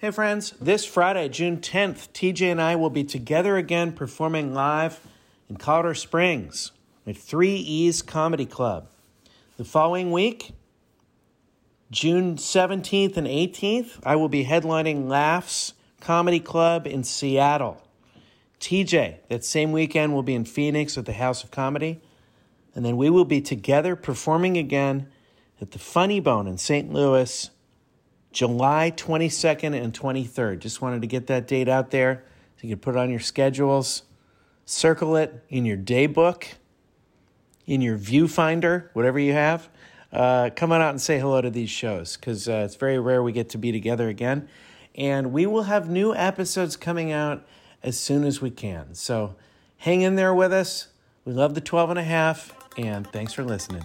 Hey, friends, this Friday, June 10th, TJ and I will be together again performing live in Colorado Springs at 3 E's Comedy Club. The following week, June 17th and 18th, I will be headlining Laughs Comedy Club in Seattle. TJ, that same weekend, will be in Phoenix at the House of Comedy. And then we will be together performing again at the Funny Bone in St. Louis, July 22nd and 23rd. Just wanted to get that date out there so you can put it on your schedules. Circle it in your day book in your viewfinder, whatever you have, uh, come on out and say hello to these shows because uh, it's very rare we get to be together again. And we will have new episodes coming out as soon as we can. So hang in there with us. We love the 12 and a half, and thanks for listening.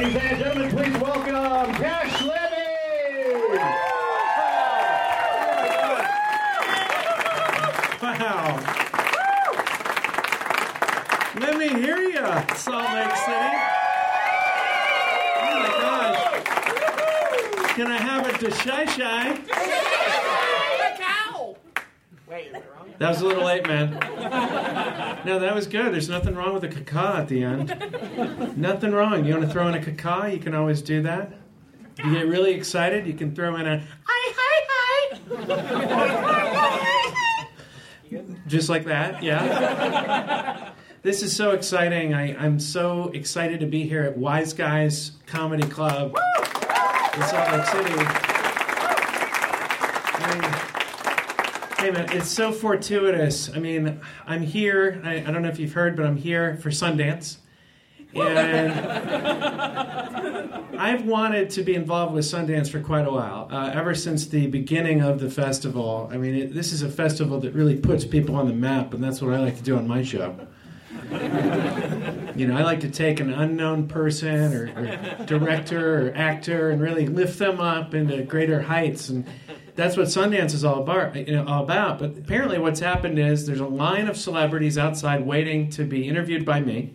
Ladies and gentlemen, please welcome Cash Levy! Wow. Let me hear you, Salt Lake City. Oh my gosh. Can I have it to Shy Shy? That was a little late, man. No, that was good. There's nothing wrong with a caca at the end. Nothing wrong. You want to throw in a caca? You can always do that. If you get really excited, you can throw in a hi, hi, hi. Just like that, yeah. This is so exciting. I, I'm so excited to be here at Wise Guys Comedy Club in Salt Lake City. Hey man, it's so fortuitous. I mean, I'm here. I, I don't know if you've heard, but I'm here for Sundance. And I've wanted to be involved with Sundance for quite a while, uh, ever since the beginning of the festival. I mean, it, this is a festival that really puts people on the map, and that's what I like to do on my show. You know, I like to take an unknown person or, or director or actor and really lift them up into greater heights and that's what Sundance is all about, you know, all about. But apparently, what's happened is there's a line of celebrities outside waiting to be interviewed by me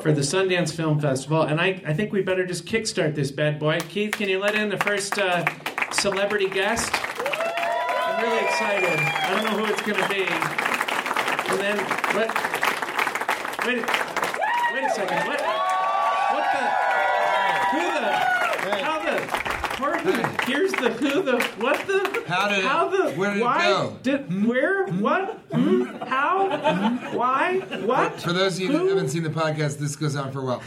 for the Sundance Film Festival, and I, I think we better just kickstart this bad boy. Keith, can you let in the first uh, celebrity guest? I'm really excited. I don't know who it's going to be. And then what? Wait, wait a second. What? What the? Who the? How the? Pardon? Here's the who the what the How did how the where did it go? did hmm? where hmm? what hmm? how hmm, why what For those of you Who? that haven't seen the podcast, this goes on for a while.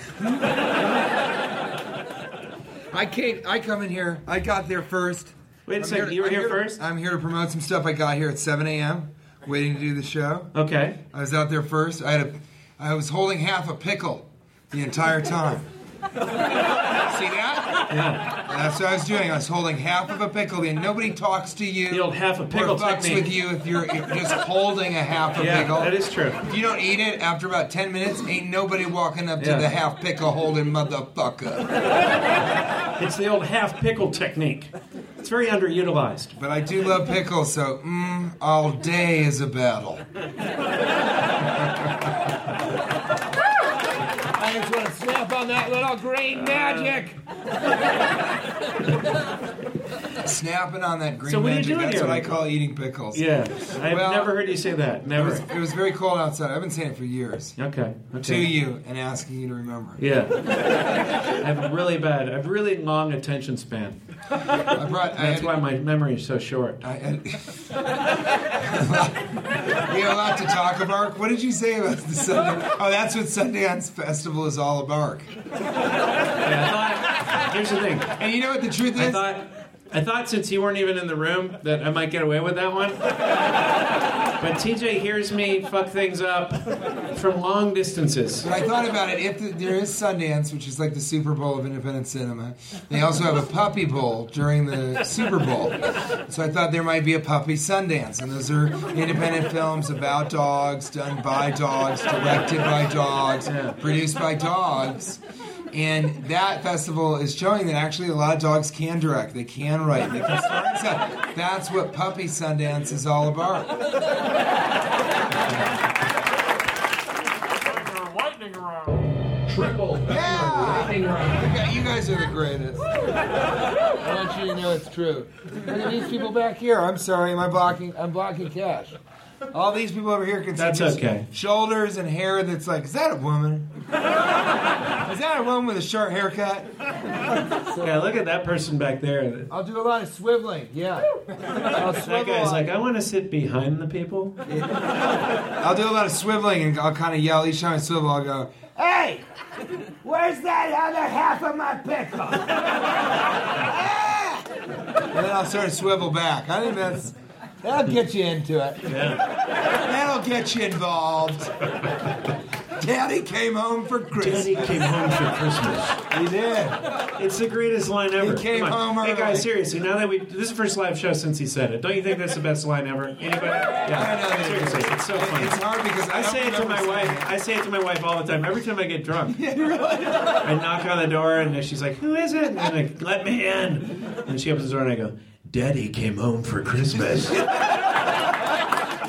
I came. I come in here. I got there first. wait a I'm second to- you were I'm here to- first I'm here to promote some stuff I got here at 7 a.m. Waiting to do the show. okay I was out there first. I had a. I was holding half a pickle the entire time. See that? yeah That's what I was doing. I was holding half of a pickle, and nobody talks to you. the old half a or pickle fucks technique with you if you're, you're just holding a half a yeah pickle. that is true If you don't eat it after about 10 minutes, ain't nobody walking up to Yeah. the half pickle holding motherfucker. it's the old half pickle technique it's very underutilized But I do love pickles, so mm, all day is a battle. on that little green uh, magic. Snapping on that green So what are you magic. doing That's here? what I call eating pickles. Yeah, I've Well- never heard you say that. It Never. was, it was very cold outside. I've been saying it for years. Okay. To you and asking you to remember. Yeah. I have really bad. I have really long attention span. I brought. I That's had, why my memory is so short. I had, you have a lot to talk about. What did you say about the Sundance? Oh, that's what Sundance Festival is all about. Yeah, I thought, here's the thing. And you know what the truth I is? thought, I thought since you weren't even in the room that I might get away with that one. But TJ hears me fuck things up from long distances. But I thought about it. If the, there is Sundance, which is like the Super Bowl of independent cinema, they also have a puppy bowl during the Super Bowl. So I thought there might be a puppy Sundance, and those are independent films about dogs, done by dogs, directed by dogs, produced by dogs. And that festival is showing that actually a lot of dogs can direct, they can write, they can start stuff. That's what Puppy Sundance is all about. Triple Yeah! You guys- You guys are the greatest. I want you to know it's true. Look at these people back here. I'm sorry, am I blocking? I'm blocking cash. All these people over here can see That's just okay. shoulders and hair that's like, is that a woman? is that a woman with a short haircut? Yeah, look at that person back there. I'll do a lot of swiveling, yeah. I'll That guy's on- like, I want to sit behind the people. I'll do a lot of swiveling and I'll kind of yell each time I swivel. I'll go, Hey, where's that other half of my pickle? Ah! and then I'll sort of swivel back. I think that's that'll get you into it. That'll get you involved. Daddy came home for Christmas. Daddy came home for Christmas. He did. It's the greatest line ever. He came Come on. home Hey early. guys, seriously, now that we this is the first live show since he said it. Don't you think that's the best line ever? Anybody? I know Yeah. that it Seriously, it's so funny. It's hard because I, I say it to my saying wife. I say it to my wife all the time. Every time I get drunk, I knock on the door and she's like, "Who is it?" And I'm like, "Let me in." And she opens the door and I go, "Daddy came home for Christmas."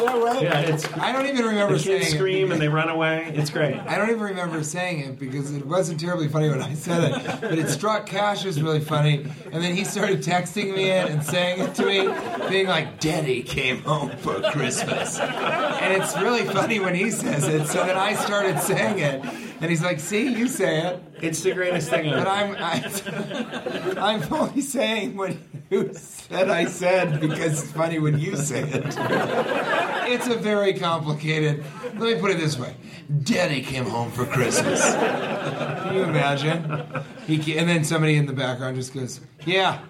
Yeah, right. Yeah, it's I don't even remember the saying kids it scream because- and they run away. It's great. I don't even remember saying it because it wasn't terribly funny when I said it. But it struck Cash as really funny. And then he started texting me it and saying it to me, being like, Daddy came home for Christmas. And it's really funny when he says it. So then I started saying it. And he's like, See, you say it. It's the greatest thing But ever. I'm I, I'm only saying what you said I said because it's funny when you say it. It's a very complicated. Let me put it this way: Daddy came home for Christmas. Can you imagine? He and then somebody in the background just goes, "Yeah,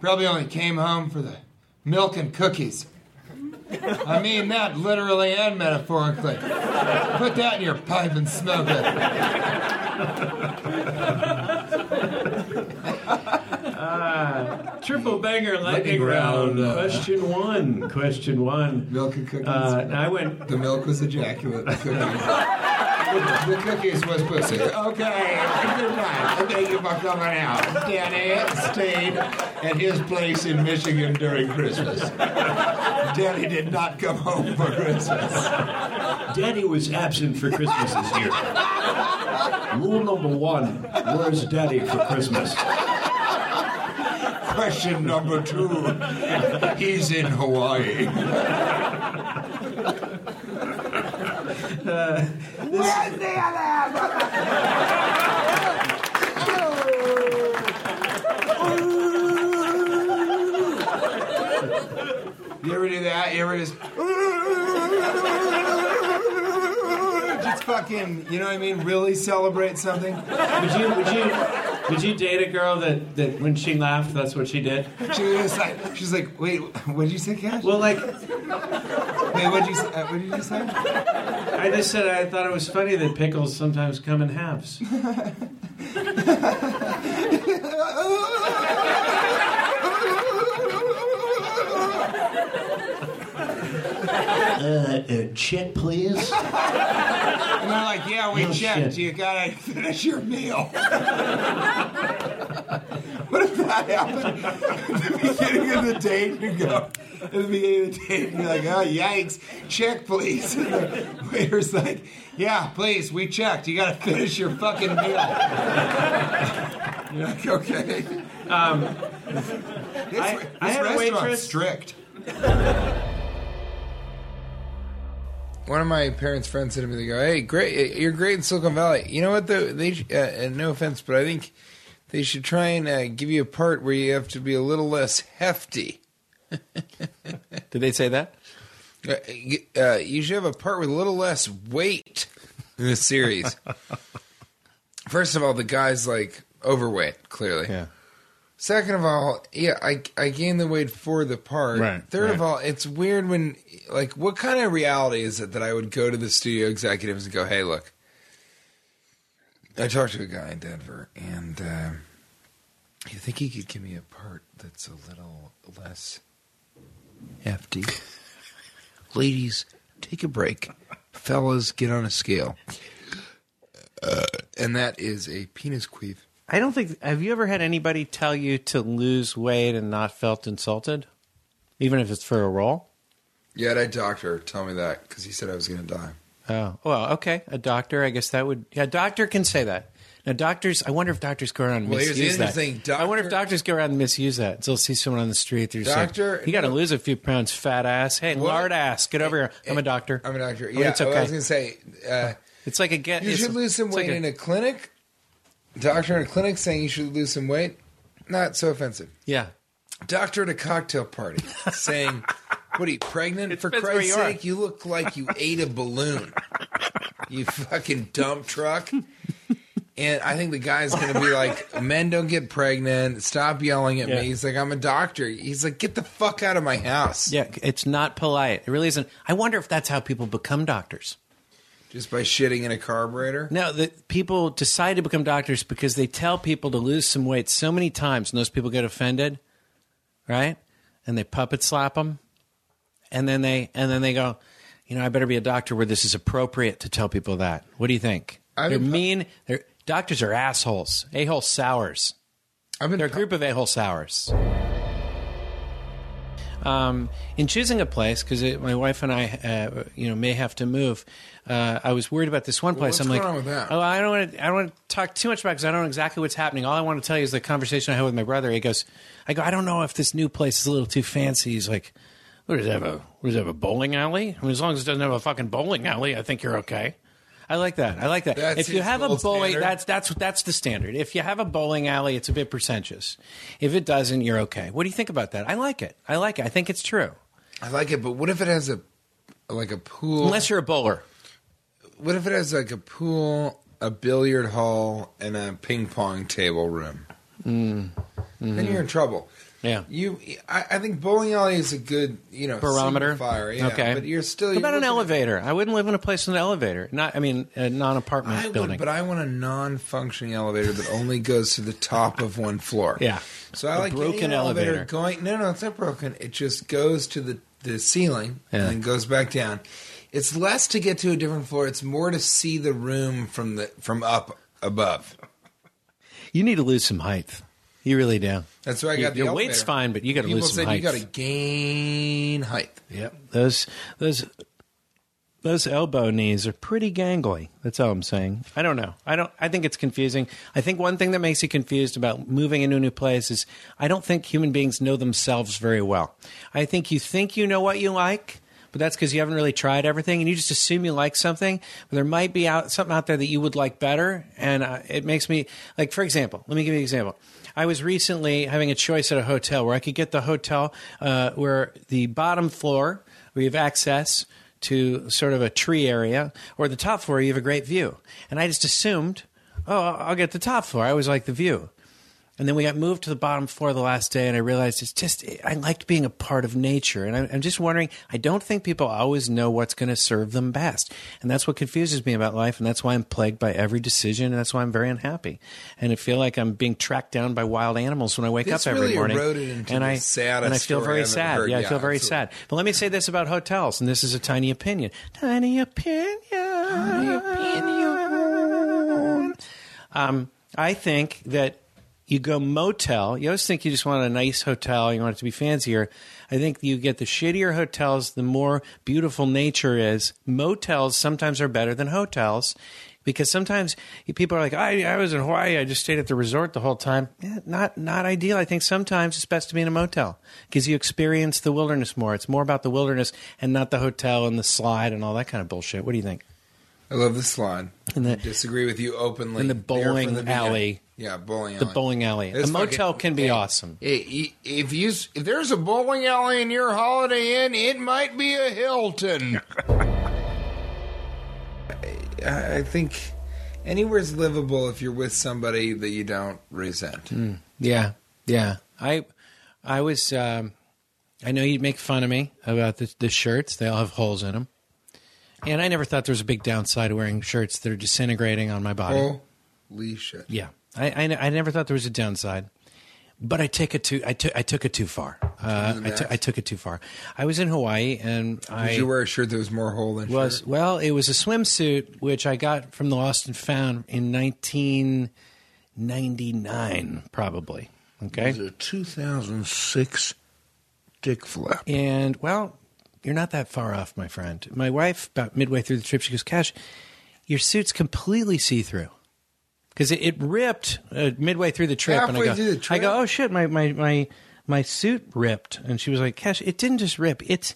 probably only came home for the milk and cookies." I mean that literally and metaphorically. Put that in your pipe and smoke it. Triple banger lightning round. round. Question one. Question one. Milk and cookies. Uh, I went. The milk was ejaculate. The cookies, the, the cookies was pussy. Okay, good night. Thank you for coming out. Danny stayed at his place in Michigan during Christmas. Danny did not come home for Christmas. Daddy was absent for Christmas this year. Rule number one: Where's Daddy for Christmas? Question number two. He's in Hawaii. Where's the other You ever do that? You ever just just fucking, you know what I mean? Really celebrate something? Would you? Would you? Would you date a girl that, that when she laughed, that's what she did? She was like, she's like, wait, what did you say, Cash? Well, like Wait, what did you say? Uh, what did you say? I just said, I thought it was funny that pickles sometimes come in halves. Uh, uh, check, please. And they're like, yeah, we No checked. shit. You gotta finish your meal. what if that happened at the beginning of the date? You go, at the beginning of the day, and you're like, oh, yikes, check, please. And the waiter's like, yeah, please, we checked. You got to finish your fucking meal. you're like, okay. Um, this, I- this I had a restaurant's waitress- strict. One of my parents' friends said to me, "They go, hey, great, you're great in Silicon Valley. You know what? Though they, sh- uh, and no offense, but I think they should try and uh, give you a part where you have to be a little less hefty. Did they say that? Uh, uh, you should have a part with a little less weight in the series. First of all, the guy's like overweight, clearly. Yeah. Second of all, yeah, I I gained the weight for the part. Right, Third of all, it's weird when like what kind of reality is it that I would go to the studio executives and go, "Hey, look, I talked to a guy in Denver, and uh, you think he could give me a part that's a little less hefty? Ladies, take a break. Fellas, get on a scale." Uh, and that is a penis queef. I don't think. Have you ever had anybody tell you to lose weight and not felt insulted, even if it's for a role? Yeah, that doctor tell me that because he said I was going to die. Oh, well, okay. A doctor, I guess that would. Yeah, a doctor can say that. Now, doctors. I wonder if doctors go around and Well, misuse that. interesting I wonder if doctors go around and misuse that. So they'll see someone on the street. They're Doctor- you got to no. lose a few pounds, fat ass. Hey, What? lard ass, get over here. I'm a doctor. I'm a doctor. Mean, Yeah, it's okay. I was going to say uh, It's like a get. you should lose some weight like in a clinic. Doctor in a clinic saying you should lose some weight. Not so offensive. Yeah. Doctor at a cocktail party saying, "What are you pregnant? For depends where Christ's you are. sake, you look like you ate a balloon. You fucking dump truck." And I think the guy's going to be like, "Men don't get pregnant. Stop yelling at Yeah. me." He's like, "I'm a doctor." He's like, "Get the fuck out of my house!" Yeah, it's not polite. It really isn't. I wonder if that's how people become doctors. Just by shitting in a carburetor. No, the people decide to become doctors because they tell people to lose some weight so many times, and those people get offended, right? And they puppet slap them, and then they and then they go, you know, I better be a doctor where this is appropriate to tell people that. What do you think? I've They're mean. They're doctors are assholes. A hole sours. I've been They're a group of a hole sours. Um, in choosing a place, because my wife and I, uh, you know, may have to move. Uh, I was worried about this one place. what's I'm like, on with that? oh, I don't want to. I don't want to talk too much about because I don't know exactly what's happening. All I want to tell you is the conversation I had with my brother. He goes, I go, I don't know if this new place is a little too fancy. He's like, what does it have a what does it have a bowling alley? I mean, as long as it doesn't have a fucking bowling alley, I think you're okay. I like that. I like that. That's if you have a bowling, standard? that's that's that's the standard. If you have a bowling alley, it's a bit pretentious. If it doesn't, you're okay. What do you think about that? I like it. I like it. I think it's true. I like it, but what if it has a like a pool? Unless you're a bowler. what if it has like a pool, a billiard hall, and a ping pong table room? Mm. Then you're in trouble. Yeah. You, I, I think bowling alley is a good, you know, Barometer. Fire, yeah. Okay. But you're still. What about an looking at- elevator? I wouldn't live in a place with an elevator. Not, I mean, a non-apartment I building. would, but I want a non-functioning elevator that only goes to the top of one floor. Yeah. So I A like broken elevator, elevator. going. No, no, it's not broken. It just goes to the the ceiling Yeah. and then goes back down. It's less to get to a different floor. It's more to see the room from the from up above. you need to lose some height. You really do. That's why I got Your- the your weight's fine, but you gotta lose some height. You got to gain height. Yep. Those those those elbow knees are pretty gangly. That's all I'm saying. I don't know. I don't I think it's confusing. I think one thing that makes you confused about moving into a new place is I don't think human beings know themselves very well. I think you think you know what you like, but that's because you haven't really tried everything, and you just assume you like something. But there might be out something out there that you would like better, and uh, it makes me like, for example, let me give you an example. I was recently having a choice at a hotel where I could get the hotel uh, where the bottom floor you have access to sort of a tree area, or the top floor you have a great view, and I just assumed, oh, I'll get the top floor. I always like the view. And then we got moved to the bottom floor the last day, and I realized it's just, I liked being a part of nature. And I, I'm just wondering, I don't think people always know what's going to serve them best. And that's what confuses me about life. And that's why I'm plagued by every decision. And that's why I'm very unhappy. And I feel like I'm being tracked down by wild animals when I wake This up every really morning. eroded into and the I, saddest and I feel story very I've sad. heard. Yeah, I feel very absolutely. sad. But let me say this about hotels, and this is a tiny opinion. Tiny opinion. Tiny opinion. Um, I think that you go motel. You always think you just want a nice hotel. You want it to be fancier. I think you get the shittier hotels, the more beautiful nature is. Motels sometimes are better than hotels because sometimes people are like, I, I was in Hawaii. I just stayed at the resort the whole time. Yeah, not not ideal. I think sometimes it's best to be in a motel because you experience the wilderness more. It's more about the wilderness and not the hotel and the slide and all that kind of bullshit. What do you think? I love the slide. And the- I disagree with you openly. And the bowling alley. Yeah, bowling alley. The bowling alley. It's a motel fucking- can be hey, awesome. hey, If you if there's a bowling alley in your Holiday Inn, it might be a Hilton. I, I think anywhere's livable if you're with somebody that you don't resent. Yeah, yeah. I, I was. Um, I know you'd make fun of me about the, the shirts. They all have holes in them, and I never thought there was a big downside to wearing shirts that are disintegrating on my body. Holy shit! Yeah, I, I, I never thought there was a downside, but I took it too. I took I took it too far. Uh, I, took it too far. I was in Hawaii, and I Did you wear a shirt that was more hole than was shirt? well. It was a swimsuit which I got from the Lost and Found in 1999, probably. Okay, a 2006 dick flap. And well, you're not that far off, my friend. My wife, about midway through the trip, she goes, "Cash, your suit's completely see through." Because it, it ripped uh, midway through the trip, and I go, through the trip? I go, oh shit, my, my my my suit ripped, and she was like, "Cash, it didn't just rip; it's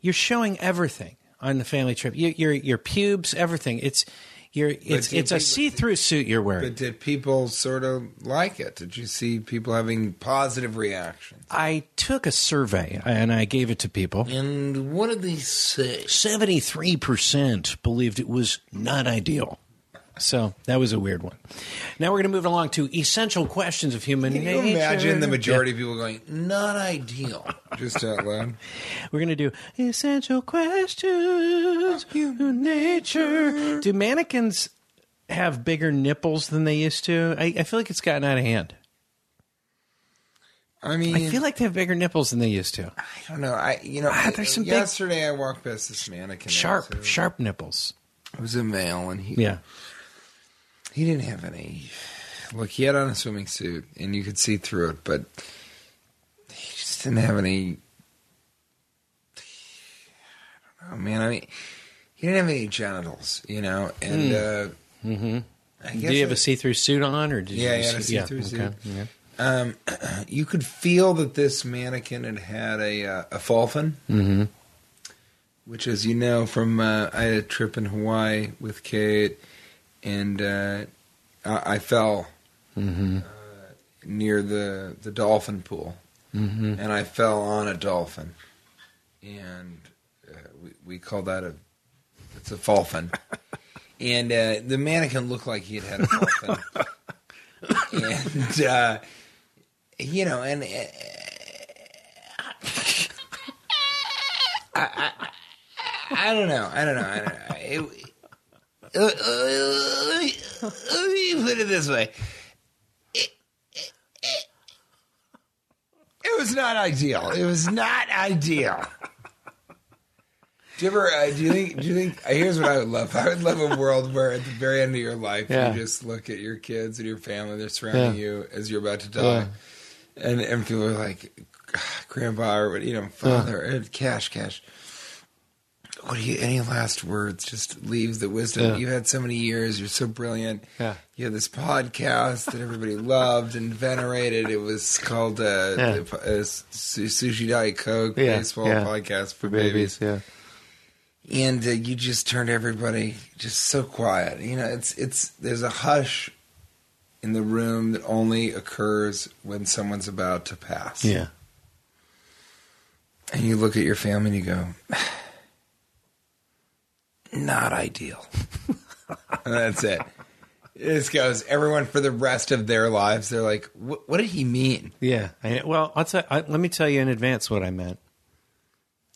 you're showing everything on the family trip. Your your, your pubes, everything. It's you're it's did it's a see through suit you're wearing." But did people sort of like it? Did you see people having positive reactions? I took a survey and I gave it to people. And what did they say? 73% believed it was not ideal. So that was a weird one. Now we're going to move along to essential questions of human Can you nature. imagine the majority of people going, not ideal? Just out loud. We're going to do essential questions of human nature. Do mannequins have bigger nipples than they used to? I, I feel like it's gotten out of hand. I mean, I feel like they have bigger nipples than they used to. I don't know. I you know, Ah, there's some big- yesterday I walked past this mannequin. Sharp, was, sharp nipples. It was a male, and he Yeah. He didn't have any. Look, he had on a swimming suit, and you could see through it, but he just didn't have any. I don't know, man. I mean, he didn't have any genitals, you know, and uh, mm-hmm. I guess Do you have it- a see-through suit on, or did Yeah, you had a see-through okay, suit. yeah. Um, you could feel that this mannequin had had a uh, a falcon, mm-hmm. which, as you know, from uh, I had a trip in Hawaii with Kate, and uh, I, I fell uh, near the the dolphin pool, mm-hmm. and I fell on a dolphin, and uh, we we call that a it's a falcon, and uh, the mannequin looked like he had had a falcon and uh, you know, and uh, I, I, I don't know, I don't know, I don't know. It, uh, uh, let, me, let me put it this way. It, it, it, it was not ideal. It was not ideal. Do you ever? Uh, do you think? Do you think? Uh, here's what I would love. I would love a world where, at the very end of your life, Yeah. you just look at your kids and your family. They're surrounding Yeah. you as you're about to die, Yeah. and and people are like, "Grandpa," or you know, "Father," and "Cash, cash." What do you? Any last words? Just leave the wisdom. Yeah. You've had so many years. You're so brilliant. Yeah. You had this podcast that everybody loved and venerated. It was called uh, Yeah. the, uh, Sushi Diet Coke Yeah, Baseball. Podcast for babies yeah. and uh, you just turned everybody just so quiet. You know, it's it's there's a hush in the room that only occurs when someone's about to pass. Yeah. and you look at your family and you go, not ideal. and that's it. This goes everyone for the rest of their lives. They're like, what, what did he mean? Yeah. I, well, I'll tell, I, let me tell you in advance what I meant.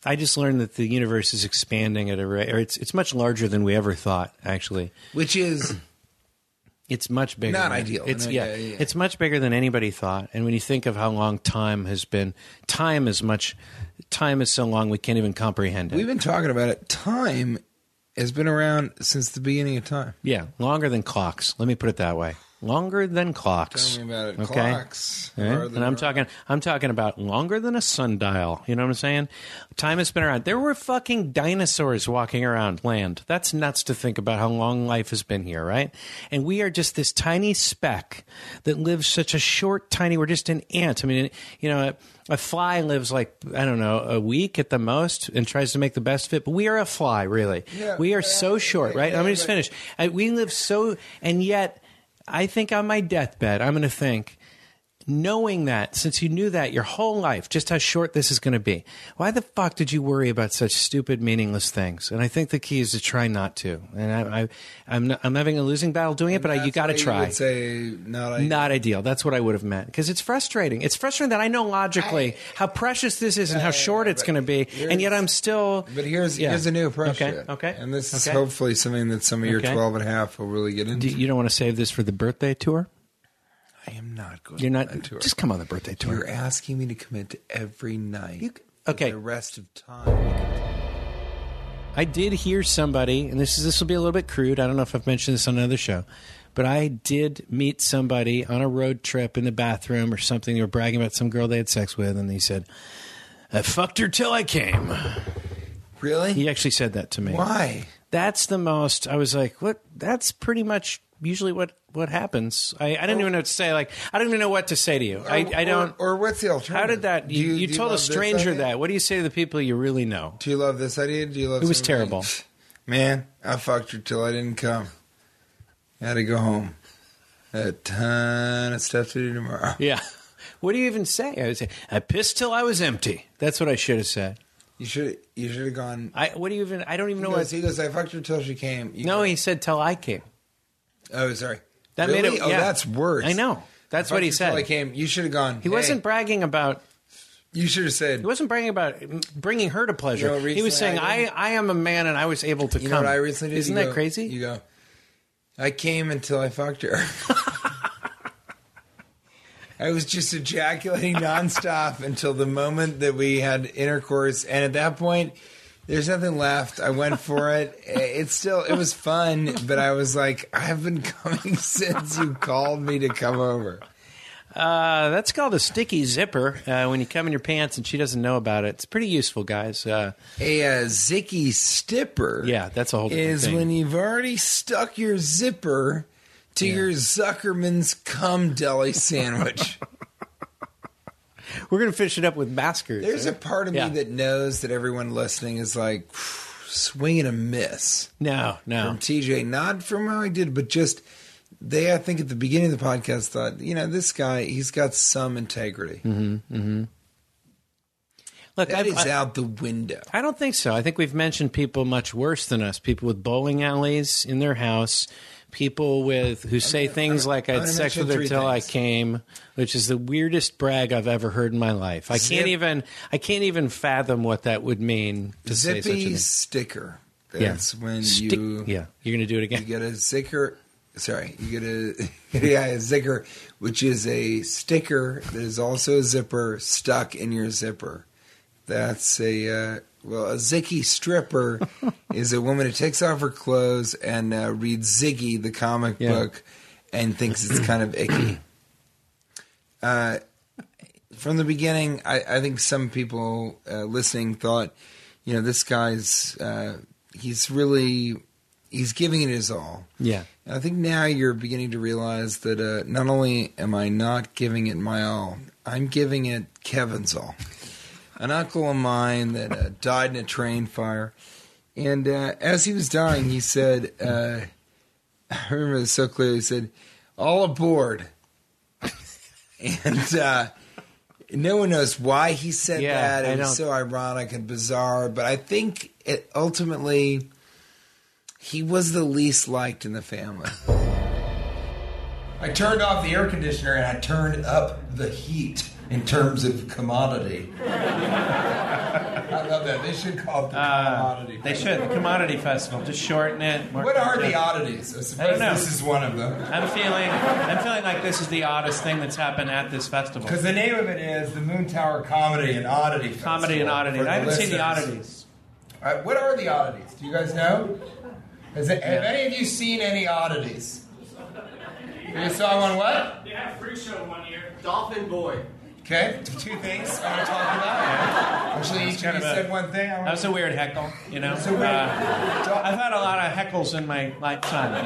I just learned that the universe is expanding at a rate, or it's it's much larger than we ever thought. Actually, Which is it's much bigger. Not than- ideal. It's No, yeah, yeah, yeah. It's much bigger than anybody thought. And when you think of how long time has been, time is much. Time is so long we can't even comprehend it. we've been talking about it. Time has been around since the beginning of time. yeah, longer than clocks. Let me put it that way. Longer than clocks. Tell me about it. Okay. Clocks. The And I'm talking, I'm talking about longer than a sundial. You know what I'm saying? Time has been around. There were fucking dinosaurs walking around land. That's nuts to think about how long life has been here, right? And we are just this tiny speck that lives such a short, tiny. We're just an ant. I mean, you know, a, a fly lives like I don't know a week at the most and tries to make the best of it. But we are a fly, really. Yeah. we are so short, right? yeah, Let me just finish. We live so, and yet, I think on my deathbed, I'm going to think, knowing that, since you knew that your whole life, just how short this is going to be, why the fuck did you worry about such stupid, meaningless things? And I think the key is to try not to. And I, I, I'm, not, I'm having a losing battle doing it, but I, you got to try. would say not. I, Not ideal. That's what I would have meant. Because it's frustrating. It's frustrating that I know logically how precious this is and how short it's going to be, and yet I'm still. But here's Yeah. here's a new approach. Okay. Okay. And this is hopefully something that some of your Okay. 12 and a half will really get into. Do, you don't want to save this for the birthday tour? I am not going. You're not. tour. Just come on the birthday tour. You're asking me to commit to every night. You- for okay. The rest of time. I did hear somebody, and this is this will be a little bit crude. I don't know if I've mentioned this on another show, but I did meet somebody on a road trip in the bathroom or something. They were bragging about some girl they had sex with, and he said, "I fucked her till I came." Really? He actually said that to me. Why? That's the most. I was like, "What?" That's pretty much usually what what happens. I, I didn't oh. even know what to say. Like, I don't even know what to say to you. I, I don't. Or, or what's the alternative? how did that? You, you do told a stranger that. What do you say to the people you really know? Do you love this idea? Do you love? It was terrible. Man, I fucked her till I didn't come. I had to go home. A ton of stuff to do tomorrow. Yeah. What do you even say? I would say, I pissed till I was empty. That's what I should have said. You should you should have gone. I what do you even? I don't even He know goes, what. he goes, I fucked her till she came. You No, go, he said till I came. Oh, sorry. That Really? made it. Oh, yeah. that's worse. I know. That's what he her I said. came. You should have gone. He wasn't bragging about. You should have said. He wasn't bragging about bringing her to pleasure. Know, he was saying, I I, did- I am a man and I was able to You know come. what I recently did? Isn't You that go- crazy? You go. I came until I fucked her. I was just ejaculating nonstop until the moment that we had intercourse, and at that point, there's nothing left. I went for it. It's still, it was fun, but I was like, I've been coming since you called me to come over. Uh, that's called a sticky zipper. Uh, when you come in your pants and she doesn't know about it, it's pretty useful, guys. Uh, A uh, zicky stipper. yeah, that's a whole is thing. when you've already stuck your zipper to your Zuckerman's cum deli sandwich. We're gonna finish it up with maskers. There's a part of Yeah. me that knows that everyone listening is like swing and a miss no, no. from TJ, not from how he did, but just they. I think at the beginning of the podcast thought, you know, this guy, he's got some integrity. Mm-hmm. Look, That is out the window. I don't think so. I think we've mentioned people much worse than us. People with bowling alleys in their house. People with who say things like I'm "I had sex with her till I came," which is the weirdest brag I've ever heard in my life. I Zip- can't even. I can't even fathom what that would mean to say such a Zippy thing. sticker. Yeah. When Stick- you yeah, you're gonna do it again. You get a zicker. Sorry, you get a yeah a zicker, which is a sticker that is also a zipper stuck in your zipper. That's a uh, well a zicky stripper is a woman who takes off her clothes and uh, reads Ziggy the comic Yeah. book and thinks it's kind of icky. Uh, from the beginning, I, I think some people uh, listening thought, you know, this guy's uh, he's really he's giving it his all. Yeah, I think now you're beginning to realize that uh, not only am I not giving it my all, I'm giving it Kevin's all. An uncle of mine that uh, died in a train fire, and uh, as he was dying, he said, uh, "I remember this so clearly." He said, "All aboard," and uh, no one knows why he said Yeah, that. I It was so ironic and bizarre, but I think it ultimately he was the least liked in the family. I turned off the air conditioner and I turned up the heat in terms of commodity. I love that. They should call it the commodity. Uh, they should. The commodity festival. Just shorten it. more- What are the oddities? I suppose don't know. this is one of them. I'm feeling. I'm feeling like this is the oddest thing that's happened at this festival. Because the name of it is the Moontower Comedy and Oddity Festival. Comedy and oddity. I haven't seen the oddities. All right, what are the oddities? Do you guys know? Has it, have any of you seen any oddities? You saw one what? They had a free show one year. Dolphin Boy. Okay, two things I want to talk about. Actually, each of you of a- said one thing. I That was a weird heckle, you know. weird- Uh, I've had a lot of heckles in my lifetime. You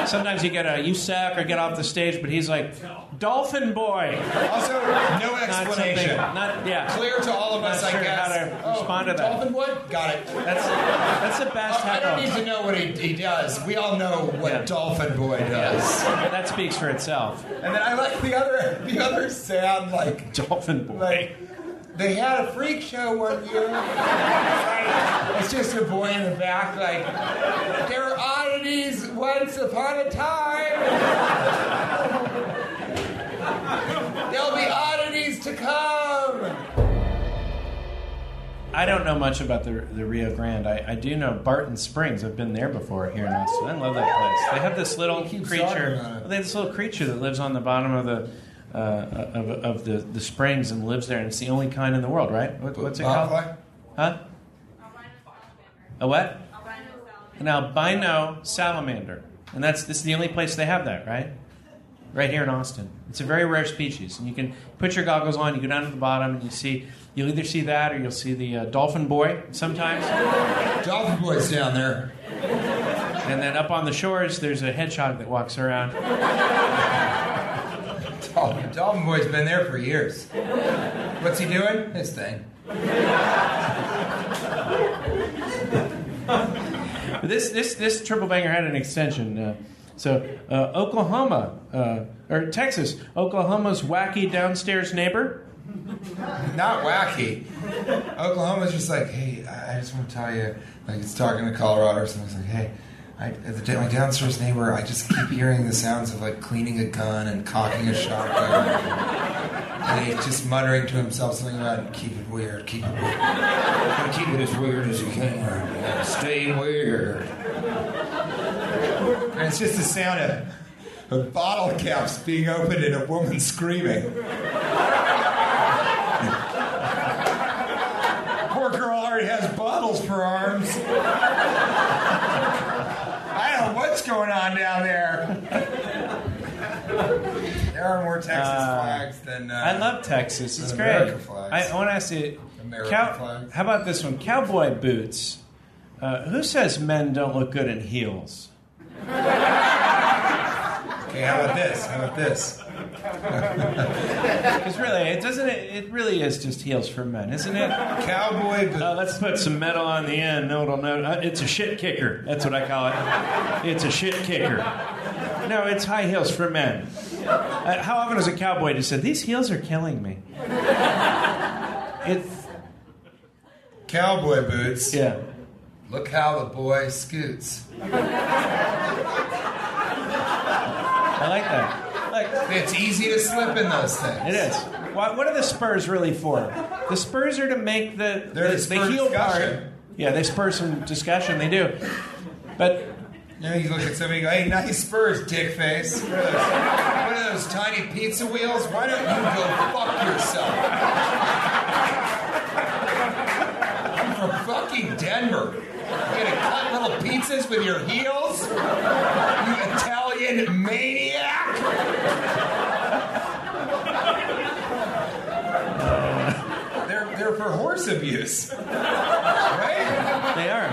know? Sometimes you get a you suck or get off the stage, but he's like, Dolphin Boy. Also, no explanation. something- Not yeah. Clear to all of us, Not I sure guess. how to respond to that. Dolphin Boy? Got it. That's that's the best heckle. I don't need to know what he, he does. We all know what Yeah. Dolphin Boy does. That speaks for itself. And then I like the other the other sound like Dolphin Boy. like they had a freak show one year. Like, it's just a boy in the back like there were oddities once upon a time. There'll be oddities to come. I don't know much about the, the Rio Grande. I, I do know Barton Springs. I've been there before here in Austin. I love that place. They have this little He keeps talking creature. They have this little creature that lives on the bottom of the uh, of, of the, the springs and lives there, and it's the only kind in the world, right? What, what's it called? Botfly? Huh? A what? An albino salamander, and that's this is the only place they have that, right? Right here in Austin. It's a very rare species, and you can put your goggles on. You go down to the bottom, and you see. You'll either see that, or you'll see the uh, dolphin boy sometimes. Dolphin Boy's down there. And then up on the shores, there's a hedgehog that walks around. Dolphin, Dolphin Boy's been there for years. What's he doing? His thing. This this this triple banger had an extension. Uh, so uh, Oklahoma uh, or Texas, Oklahoma's wacky downstairs neighbor. Not wacky. Oklahoma's just like, hey, I I just want to tell you, like, it's talking to Colorado or something. It's like, hey, I, my downstairs neighbor, I just keep hearing the sounds of like cleaning a gun and cocking a shotgun. And he's just muttering to himself something about keep it weird, keep it weird. Keep it as weird as you can. Stay weird. And it's just the sound of, of bottle caps being opened and a woman screaming. Poor girl already has bottles for arms. I don't know what's going on down there. There are more Texas flags than. Uh, I love Texas. It's great. Flags. I, I want to ask you, cow- flags. how about this one? Cowboy boots. Uh, who says men don't look good in heels? Okay, how about this? How about this? Because really, it doesn't. It, it really is just heels for men, isn't it? Cowboy boots. Uh, let's put some metal on the end. No, it'll know. Uh, it's a shit kicker. That's what I call it. It's a shit kicker. No, it's high heels for men. Uh, how often has a cowboy just said, "These heels are killing me"? It's Cowboy boots. Yeah. Look how the boy scoots. I like that. It's easy to slip in those things. it is. What, what are the spurs really for? The spurs are to make the They're the, the heel discussion. part. Yeah, they spur some discussion. They do. But You know, you look at somebody and go, hey, nice spurs, dick face. What are those, what are those tiny pizza wheels? Why don't you go fuck yourself? I'm from fucking Denver. You gonna cut little pizzas with your heels? You Italian maniac! They're, they're for horse abuse. Right? they are.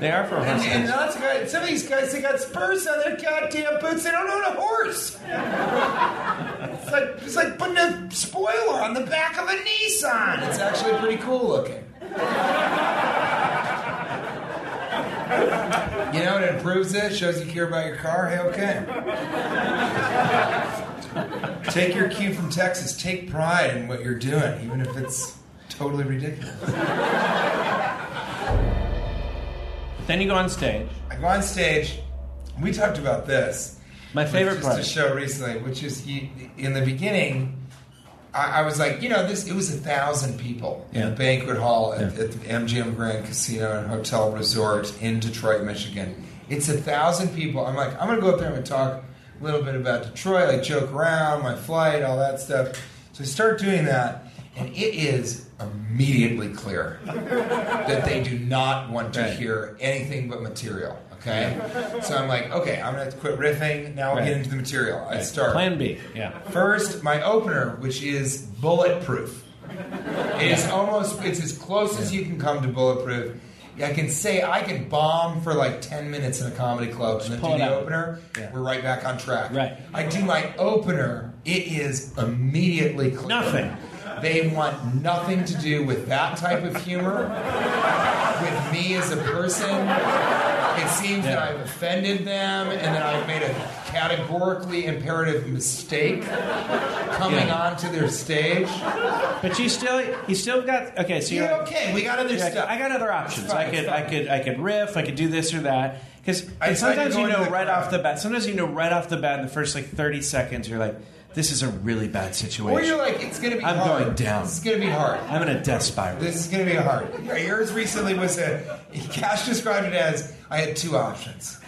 They are for And, and lots of guys, some of these guys, they got spurs on their goddamn boots. They don't own a horse. It's like it's like putting a spoiler on the back of a Nissan. It's actually pretty cool looking. You know, it improves it, shows you care about your car. Hey, okay. Take your cue from Texas. Take pride in what you're doing, even if it's totally ridiculous. Then you go on stage. I go on stage. We talked about this. My favorite just part. a show recently, which is you, in the beginning. I, I was like, you know, this it was a thousand people in a banquet hall at, Yeah. at the MGM Grand Casino and Hotel Resort in Detroit, Michigan. It's a thousand people. I'm like, I'm gonna go up there and talk a little bit about Detroit, like joke around, my flight, all that stuff. So I start doing that, and it is immediately clear that they do not want to Right. hear anything but material. Okay, so I'm like, okay, I'm gonna quit riffing. Now I'll Right. get into the material. I start Plan B. Yeah. First, my opener, which is bulletproof. It's almost it's as close as you can come to bulletproof. I can say I can bomb for like ten minutes in a comedy club and then do the out. opener. Yeah. We're right back on track. Right. I do my opener. It is immediately clear. Nothing. They want nothing to do with that type of humor. with me as a person. It seems that I've offended them and that I've made a categorically imperative mistake coming Yeah. onto their stage. But you still, you still got okay. So you're Yeah, like, okay, we got other you're stuff. I got other options. Fine, I could, I could, I could riff. I could do this or that. Because I decided to sometimes you know right crowd. off the bat. Sometimes you know right off the bat in the first like thirty seconds. You're like, this is a really bad situation. Or you're like, it's going to be I'm hard. going down. This is going to be hard. I'm in a death spiral. This is going to be hard. Yours recently was a. Cash described it as I had two options.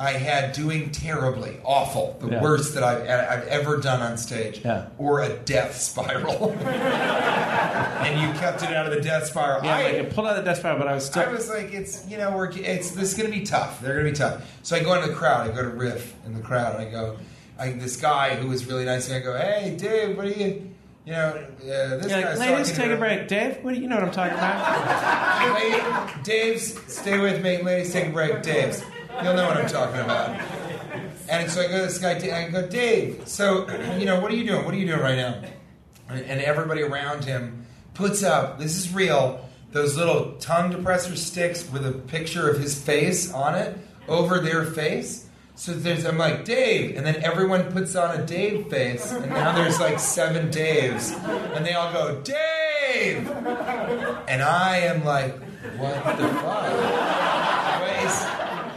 I had doing terribly, awful, the Yeah. worst that I've, I've ever done on stage, Yeah. or a death spiral. and you kept it out of the death spiral. yeah, I, like pulled out the death spiral, but I was still. I was like, it's you know, we're it's this is gonna be tough. They're gonna be tough. So I go into the crowd. I go to riff in the crowd, and I go, I, this guy who was really nice. And I go, hey, Dave, what are you? You know, uh, this You're guy's like, ladies, take a break. Dave, what do you know what I'm talking about? Lady, Dave's, stay with me. Ladies, take a break. Dave's, you'll know what I'm talking about. And so I go to this guy, I go, Dave. So, you know, what are you doing? What are you doing right now? And and everybody around him puts up. This is real. Those little tongue depressor sticks with a picture of his face on it over their face. So there's, I'm like, Dave, and then everyone puts on a Dave face, and now there's like seven Daves, and they all go, Dave, and I am like, what the fuck?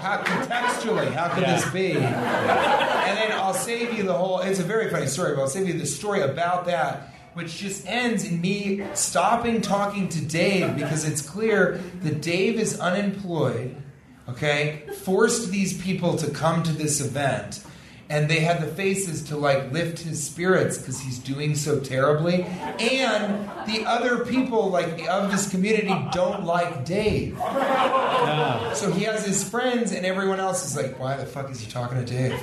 How contextually, how could Yeah. this be? And then I'll save you the whole. It's a very funny story, but I'll save you the story about that, which just ends in me stopping talking to Dave because it's clear that Dave is unemployed. Okay, forced these people to come to this event. And they had the faces to like lift his spirits because he's doing so terribly. And the other people like of this community don't like Dave. So he has his friends, and everyone else is like, "Why the fuck is he talking to Dave?"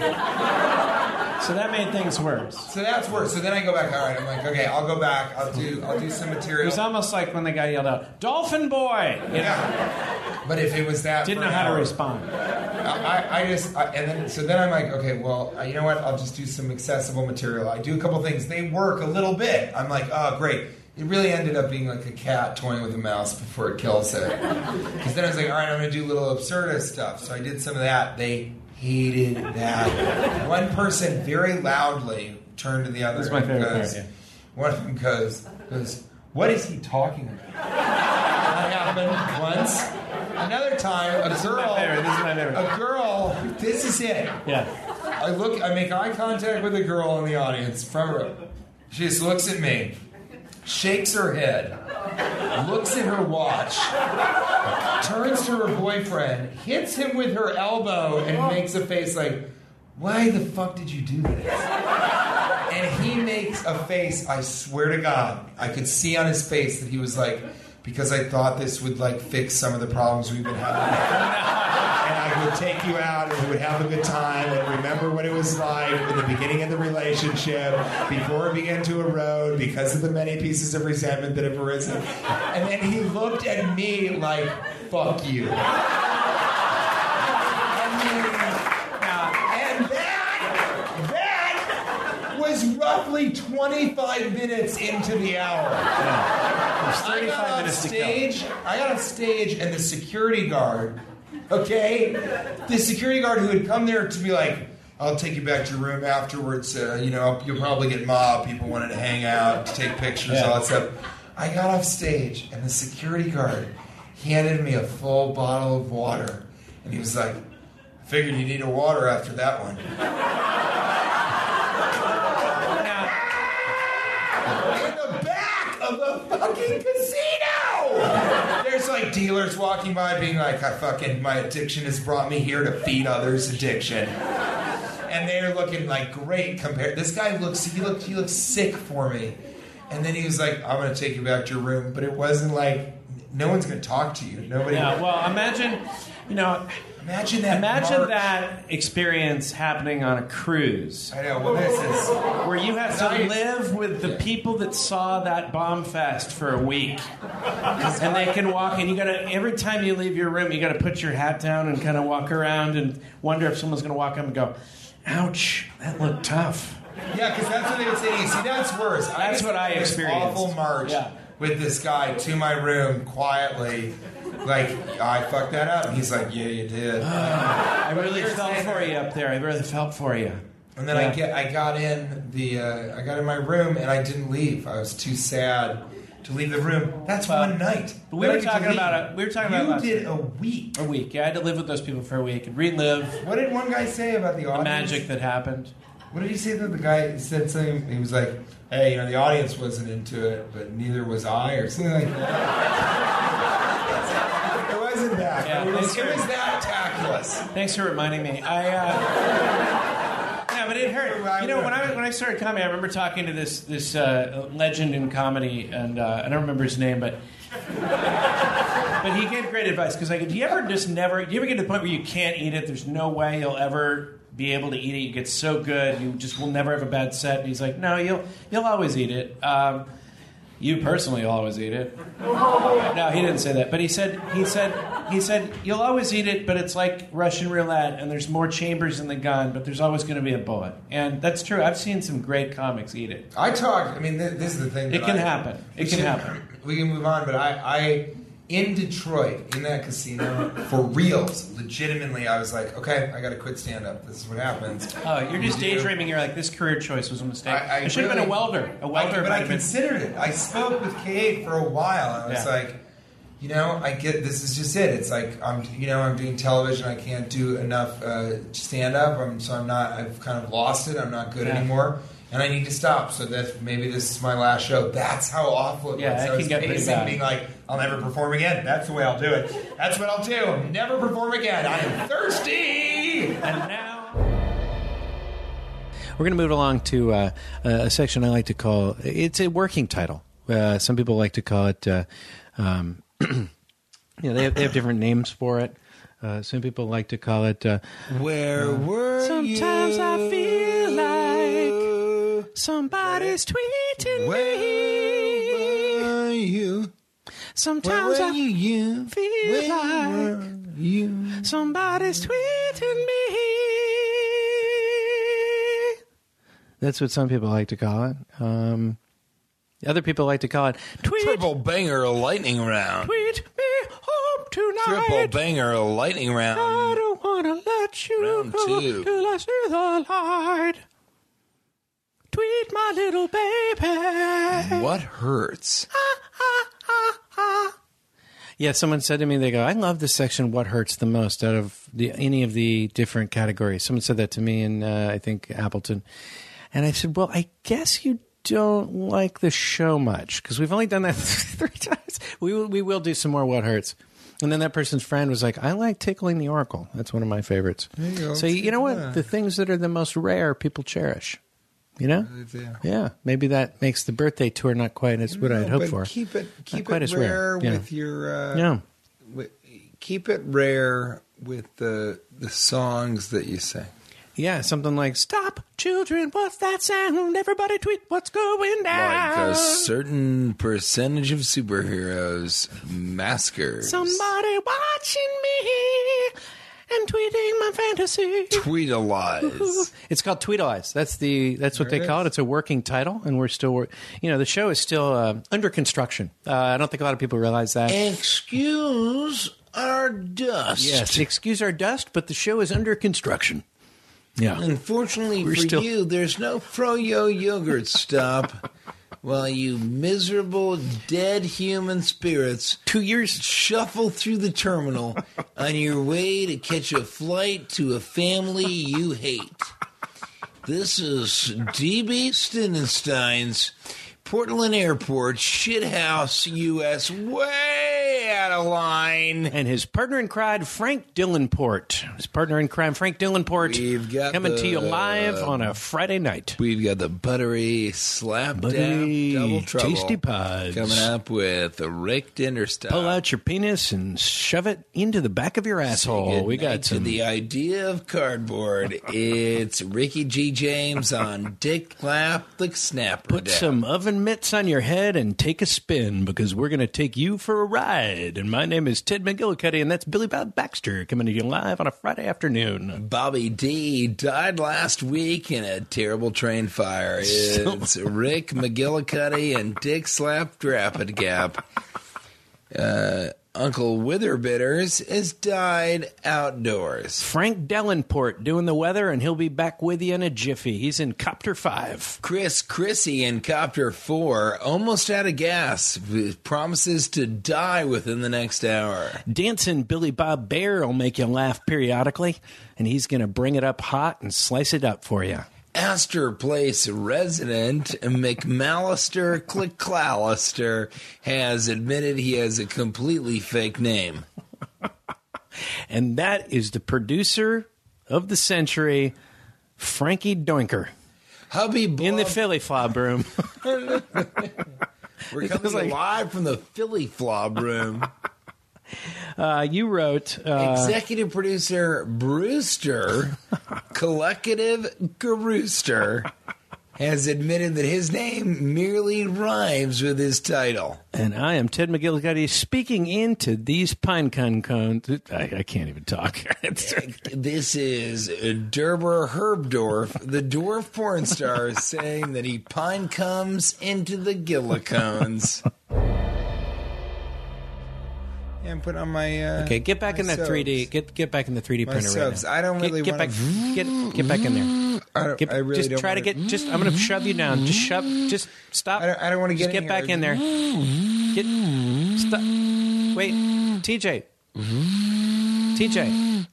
So that made things worse. So that's worse. So then I go back. All right, I'm like, okay, I'll go back. I'll do, I'll do some material. It was almost like when the guy yelled out, "Dolphin boy!" You know, Yeah. But if it was that, didn't know how to respond. I, I just, I, and then so then I'm like, okay, well, uh, you know what? I'll just do some accessible material. I do a couple things. They work a little bit. I'm like, oh, great. It really ended up being like a cat toying with a mouse before it kills it. Because then I was like, all right, I'm going to do little absurdist stuff. So I did some of that. They hated that. One person very loudly turned to the other. That's my favorite goes- part, yeah. One of them goes, goes, what is he talking about? That happened once. Another time, a This is girl, my favorite. This is my favorite. a girl. This is it. Yeah. I look. I make eye contact with a girl in the audience. Front row. She just looks at me, shakes her head, looks at her watch, turns to her boyfriend, hits him with her elbow, and makes a face like, "Why the fuck did you do this?" And he makes a face. I swear to God, I could see on his face that he was like, "Because I thought this would like fix some of the problems we've been having." And I would take you out and we would have a good time and remember what it was like in the beginning of the relationship before it began to erode because of the many pieces of resentment that have arisen. And then he looked at me like, fuck you. And, and that, that was roughly 25 minutes into the hour. There's I 35 got on minutes to go. stage. I got on stage, and the security guard, okay, the security guard who had come there to be like, "I'll take you back to your room afterwards. Uh, you know, you'll probably get mobbed. People wanted to hang out, to take pictures, Yeah. all that stuff." I got off stage, and the security guard handed me a full bottle of water, and he was like, "I figured you need a water after that one." in the back of the fucking casino. Like dealers walking by being like, I fucking, my addiction has brought me here to feed others' addiction. And they're looking like great compared. This guy looks, he looked, he looked sick for me. And then he was like, I'm gonna take you back to your room. But it wasn't like, no one's going to talk to you. Nobody. Yeah, well, imagine, you know, Imagine that. imagine March. that experience happening on a cruise. I know. Well, this is. Where you have to live with the people that saw that bomb fest for a week, and they can walk. And you gotta every time you leave your room, you gotta put your hat down and kind of walk around and wonder if someone's gonna walk up and go, "Ouch, that looked tough." Yeah, because that's what they would say to you. See, that's worse. That's just what I experienced. Awful march Yeah. with this guy to my room quietly. Like I fucked that up. And he's like, "Yeah, you did." I really felt for you up there. I really felt for you. And then Yeah. I get, I got in the, uh, I got in my room and I didn't leave. I was too sad to leave the room. That's Well, one night. but we Then were I get to talking about it- we were talking about it You did week. a week. A week. Yeah, I had to live with those people for a week and relive What did one guy say about the the magic that happened. What did he say that the guy said something? He was like, "Hey, you know, the audience wasn't into it, but neither was I," or something like that. It wasn't that. Yeah, it, was, thanks for- was that tactless. Thanks for reminding me. I. Uh, yeah, but it hurt. You know, when I when I started comedy, I remember talking to this this uh, legend in comedy, and uh, I don't remember his name, but but he gave great advice because I go, do you ever just never? Do you ever get to the point where you can't eat it? There's no way you'll ever be able to eat it. You get so good, you just will never have a bad set. And he's like, no, you'll you'll always eat it. Um, you personally will always eat it. No, he didn't say that. But he said he said he said you'll always eat it, but it's like Russian roulette, and there's more chambers in the gun, but there's always going to be a bullet. And that's true. I've seen some great comics eat it. I talked. I mean, th- this is the thing. It can I- happen. It can should- happen. We can move on, but I, I, in Detroit, in that casino, for reals, legitimately, I was like, okay, I got to quit stand up. This is what happens. Oh, you're just You do- daydreaming. You're like, this career choice was a mistake. I, I it should have been a welder. A welder I, but I have been. considered it. I spoke with Kate for a while. I was Yeah. like, you know, I get this is just it. It's like I'm, you know, I'm doing television. I can't do enough uh, stand up. I'm, so I'm not. I've kind of lost it. I'm not good Yeah. anymore. And I need to stop. So that maybe this is my last show. That's how awful it Yeah, was. it I was can get pretty pacing, bad. being like, I'll never perform again. That's the way I'll do it. That's what I'll do. Never perform again. I am thirsty. And now. We're going to move along to uh, a section I like to call it's a working title. Uh, some people like to call it, uh, um, you know, they have, they have different names for it. Uh, some people like to call it. Uh, Where were Sometimes you? I feel like somebody's tweeting me. were you? Sometimes I you? feel like you? somebody's tweeting me. That's what some people like to call it. Um, other people like to call it tweet. Triple banger a lightning round. Tweet me home tonight. Triple banger a lightning round. I don't wanna let you Round go two. till I see the light. Tweet my little baby. What hurts? Ha ha ha ha Yeah, someone said to me, they go, I love this section, What Hurts the Most, out of the, any of the different categories. Someone said that to me in, uh, I think, Appleton. And I said, Well, I guess you don't like the show much because we've only done that three times. We will, we will do some more What Hurts. And then that person's friend was like, I like Tickling the Oracle. That's one of my favorites. you. So, you know what? The things that are the most rare, people cherish. You know? Yeah. Yeah. Maybe that makes the birthday tour not quite as what I'd No, hoped for. Keep it keep quite it as rare, rare yeah. with your uh, Yeah. Wi- Keep it rare with the the songs that you sing. Yeah, something like "Stop, children! What's that sound? Everybody tweet what's going down." Like a certain percentage of superheroes maskers. Somebody watching me and tweeting my fantasy. Tweetalize. It's called Tweetalize. That's the that's what There they it call it. It's a working title, and we're still, wor- you know, the show is still uh, under construction. Uh, I don't think a lot of people realize that. Excuse our dust. yes, excuse our dust, but the show is under construction. Yeah, Unfortunately We're for still- you, there's no froyo yogurt stop. While you miserable dead human spirits two years. shuffle through the terminal on your way to catch a flight to a family you hate. This is DB Stinenstein's Portland Airport, shithouse, U.S., way Caroline. and his partner in crime, Frank Dillenport. His partner in crime, Frank Dillenport, We've got coming to you live on a Friday night. We've got the buttery slap Buttery, double trouble tasty pods. coming up with Rick Dinderstop. Pull out your penis and shove it into the back of your asshole. We got to some. the idea of cardboard. it's Ricky G. James on Dick Clap the Snapper. Put Dap. some oven mitts on your head and take a spin because we're going to take you for a ride. And my name is Ted McGillicuddy, and that's Billy Bob Baxter coming to you live on a Friday afternoon. Bobby D died last week in a terrible train fire. It's Rick McGillicuddy and Dick Slap Drapid Gap. Uh, Uncle Witherbitters has died outdoors. Frank Dellenport doing the weather, and he'll be back with you in a jiffy. He's in Copter 5. Chris Chrissy in Copter 4 almost out of gas. Promises to die within the next hour. Dancing Billy Bob Bear will make you laugh periodically, and he's going to bring it up hot and slice it up for you. Astor Place resident McMallister Clickclallister has admitted he has a completely fake name. And that is the producer of the century, Frankie Doinker, Hubby in the Philly Fob room. we're coming like- live from the Philly Flob room. Uh, you wrote, uh, Executive producer Brewster, Collective Garooster, has admitted that his name merely rhymes with his title. and I am Ted McGillicuddy speaking into these pine cone cones. I, I can't even talk. This is Derber Herbdorf, the dwarf porn star, saying that he pine comes into the Gillicones. And put on my uh, okay, get back in that 3D. Get get back in the 3D printer subs. right now. I don't Get- really get, wanna- back. Get get back in there. I, don't, Get, I really just don't try to get. Just I'm going to shove you down. Just shove. Just stop. I don't- I don't wanna Just get in get back here. in there. Get. Stop. Wait, TJ. TJ.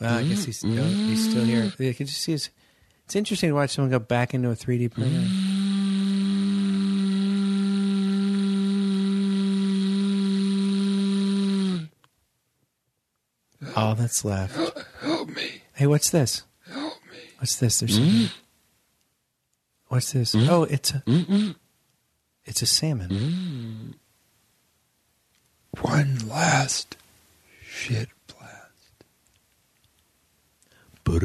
Well, I guess he's still, he's still here. You can just see his, it's interesting to watch someone go back into a 3D printer. All that's left. Help me. Hey, what's this? Help me. What's this? There's something. What's this? Oh, it's a. It's a salmon. Mm. One last shit. How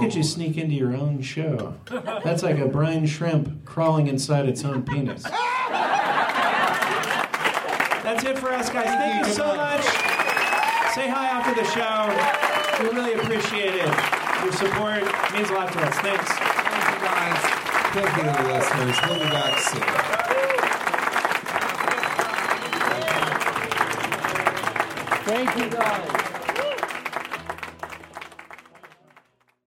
could you sneak into your own show? That's like a brine shrimp crawling inside its own penis. That's it for us, guys. Thank you so much. Say hi after the show. We really appreciate it. Your support means a lot to us. Thanks. Thank you guys. Thank you to the listeners. We'll be back soon. Thank you, guys.